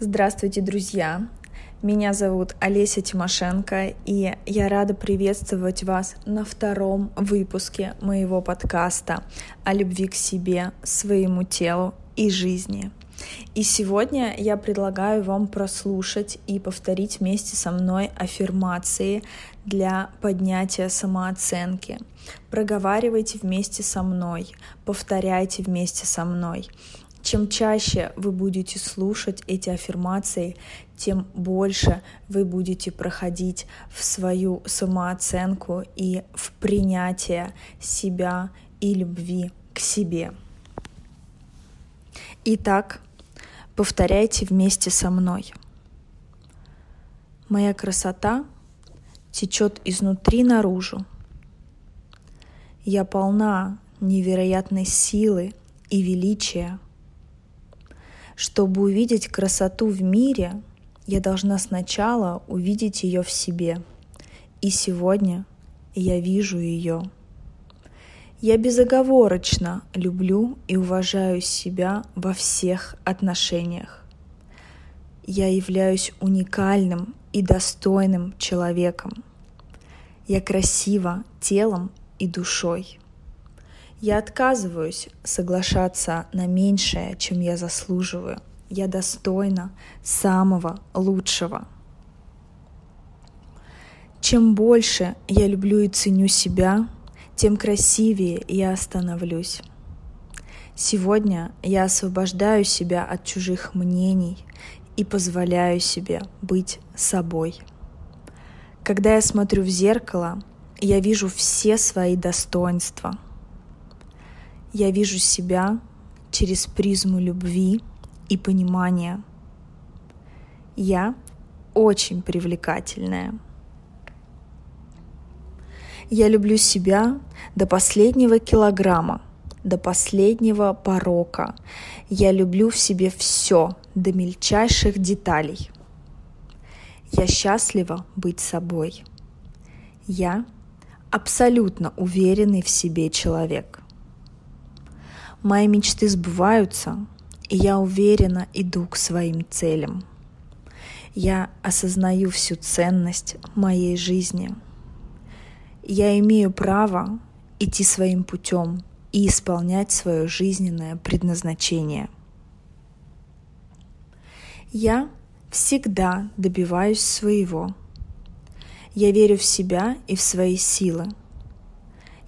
Здравствуйте, друзья! Меня зовут Олеся Тимошенко, и я рада приветствовать вас на втором выпуске моего подкаста о любви к себе, своему телу и жизни. И сегодня я предлагаю вам прослушать и повторить вместе со мной аффирмации для поднятия самооценки. Проговаривайте вместе со мной, повторяйте вместе со мной. Чем чаще вы будете слушать эти аффирмации, тем больше вы будете проходить в свою самооценку и в принятие себя и любви к себе. Итак, повторяйте вместе со мной. Моя красота течет изнутри наружу. Я полна невероятной силы и величия – чтобы увидеть красоту в мире, я должна сначала увидеть ее в себе. И сегодня я вижу ее. Я безоговорочно люблю и уважаю себя во всех отношениях. Я являюсь уникальным и достойным человеком. Я красива телом и душой. Я отказываюсь соглашаться на меньшее, чем я заслуживаю. Я достойна самого лучшего. Чем больше я люблю и ценю себя, тем красивее я становлюсь. Сегодня я освобождаю себя от чужих мнений и позволяю себе быть собой. Когда я смотрю в зеркало, я вижу все свои достоинства – я вижу себя через призму любви и понимания. Я очень привлекательная. Я люблю себя до последнего килограмма, до последнего порока. Я люблю в себе все до мельчайших деталей. Я счастлива быть собой. Я абсолютно уверенный в себе человек. Мои мечты сбываются, и я уверенно иду к своим целям. Я осознаю всю ценность моей жизни. Я имею право идти своим путем и исполнять свое жизненное предназначение. Я всегда добиваюсь своего. Я верю в себя и в свои силы –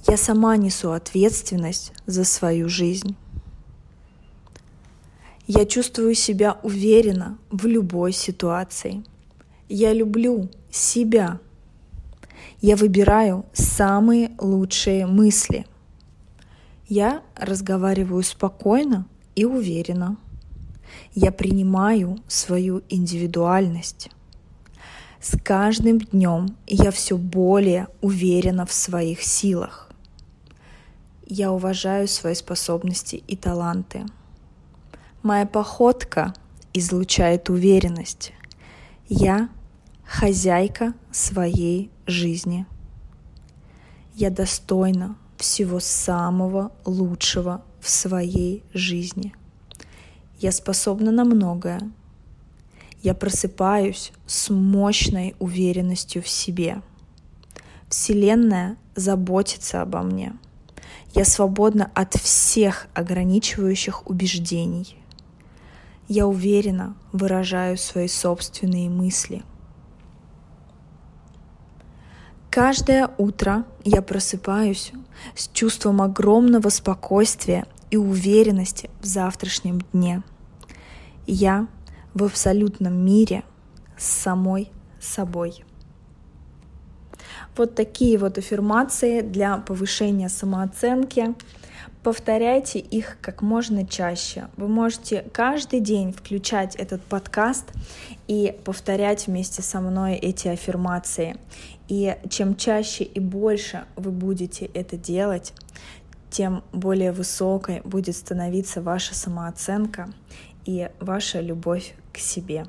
я сама несу ответственность за свою жизнь. Я чувствую себя уверенно в любой ситуации. Я люблю себя. Я выбираю самые лучшие мысли. Я разговариваю спокойно и уверенно. Я принимаю свою индивидуальность. С каждым днем я все более уверена в своих силах. Я уважаю свои способности и таланты. Моя походка излучает уверенность. Я хозяйка своей жизни. Я достойна всего самого лучшего в своей жизни. Я способна на многое. Я просыпаюсь с мощной уверенностью в себе. Вселенная заботится обо мне – я свободна от всех ограничивающих убеждений. Я уверенно выражаю свои собственные мысли. Каждое утро я просыпаюсь с чувством огромного спокойствия и уверенности в завтрашнем дне. Я в абсолютном мире с самой собой. Вот такие вот аффирмации для повышения самооценки. Повторяйте их как можно чаще. Вы можете каждый день включать этот подкаст и повторять вместе со мной эти аффирмации. И чем чаще и больше вы будете это делать, тем более высокой будет становиться ваша самооценка и ваша любовь к себе.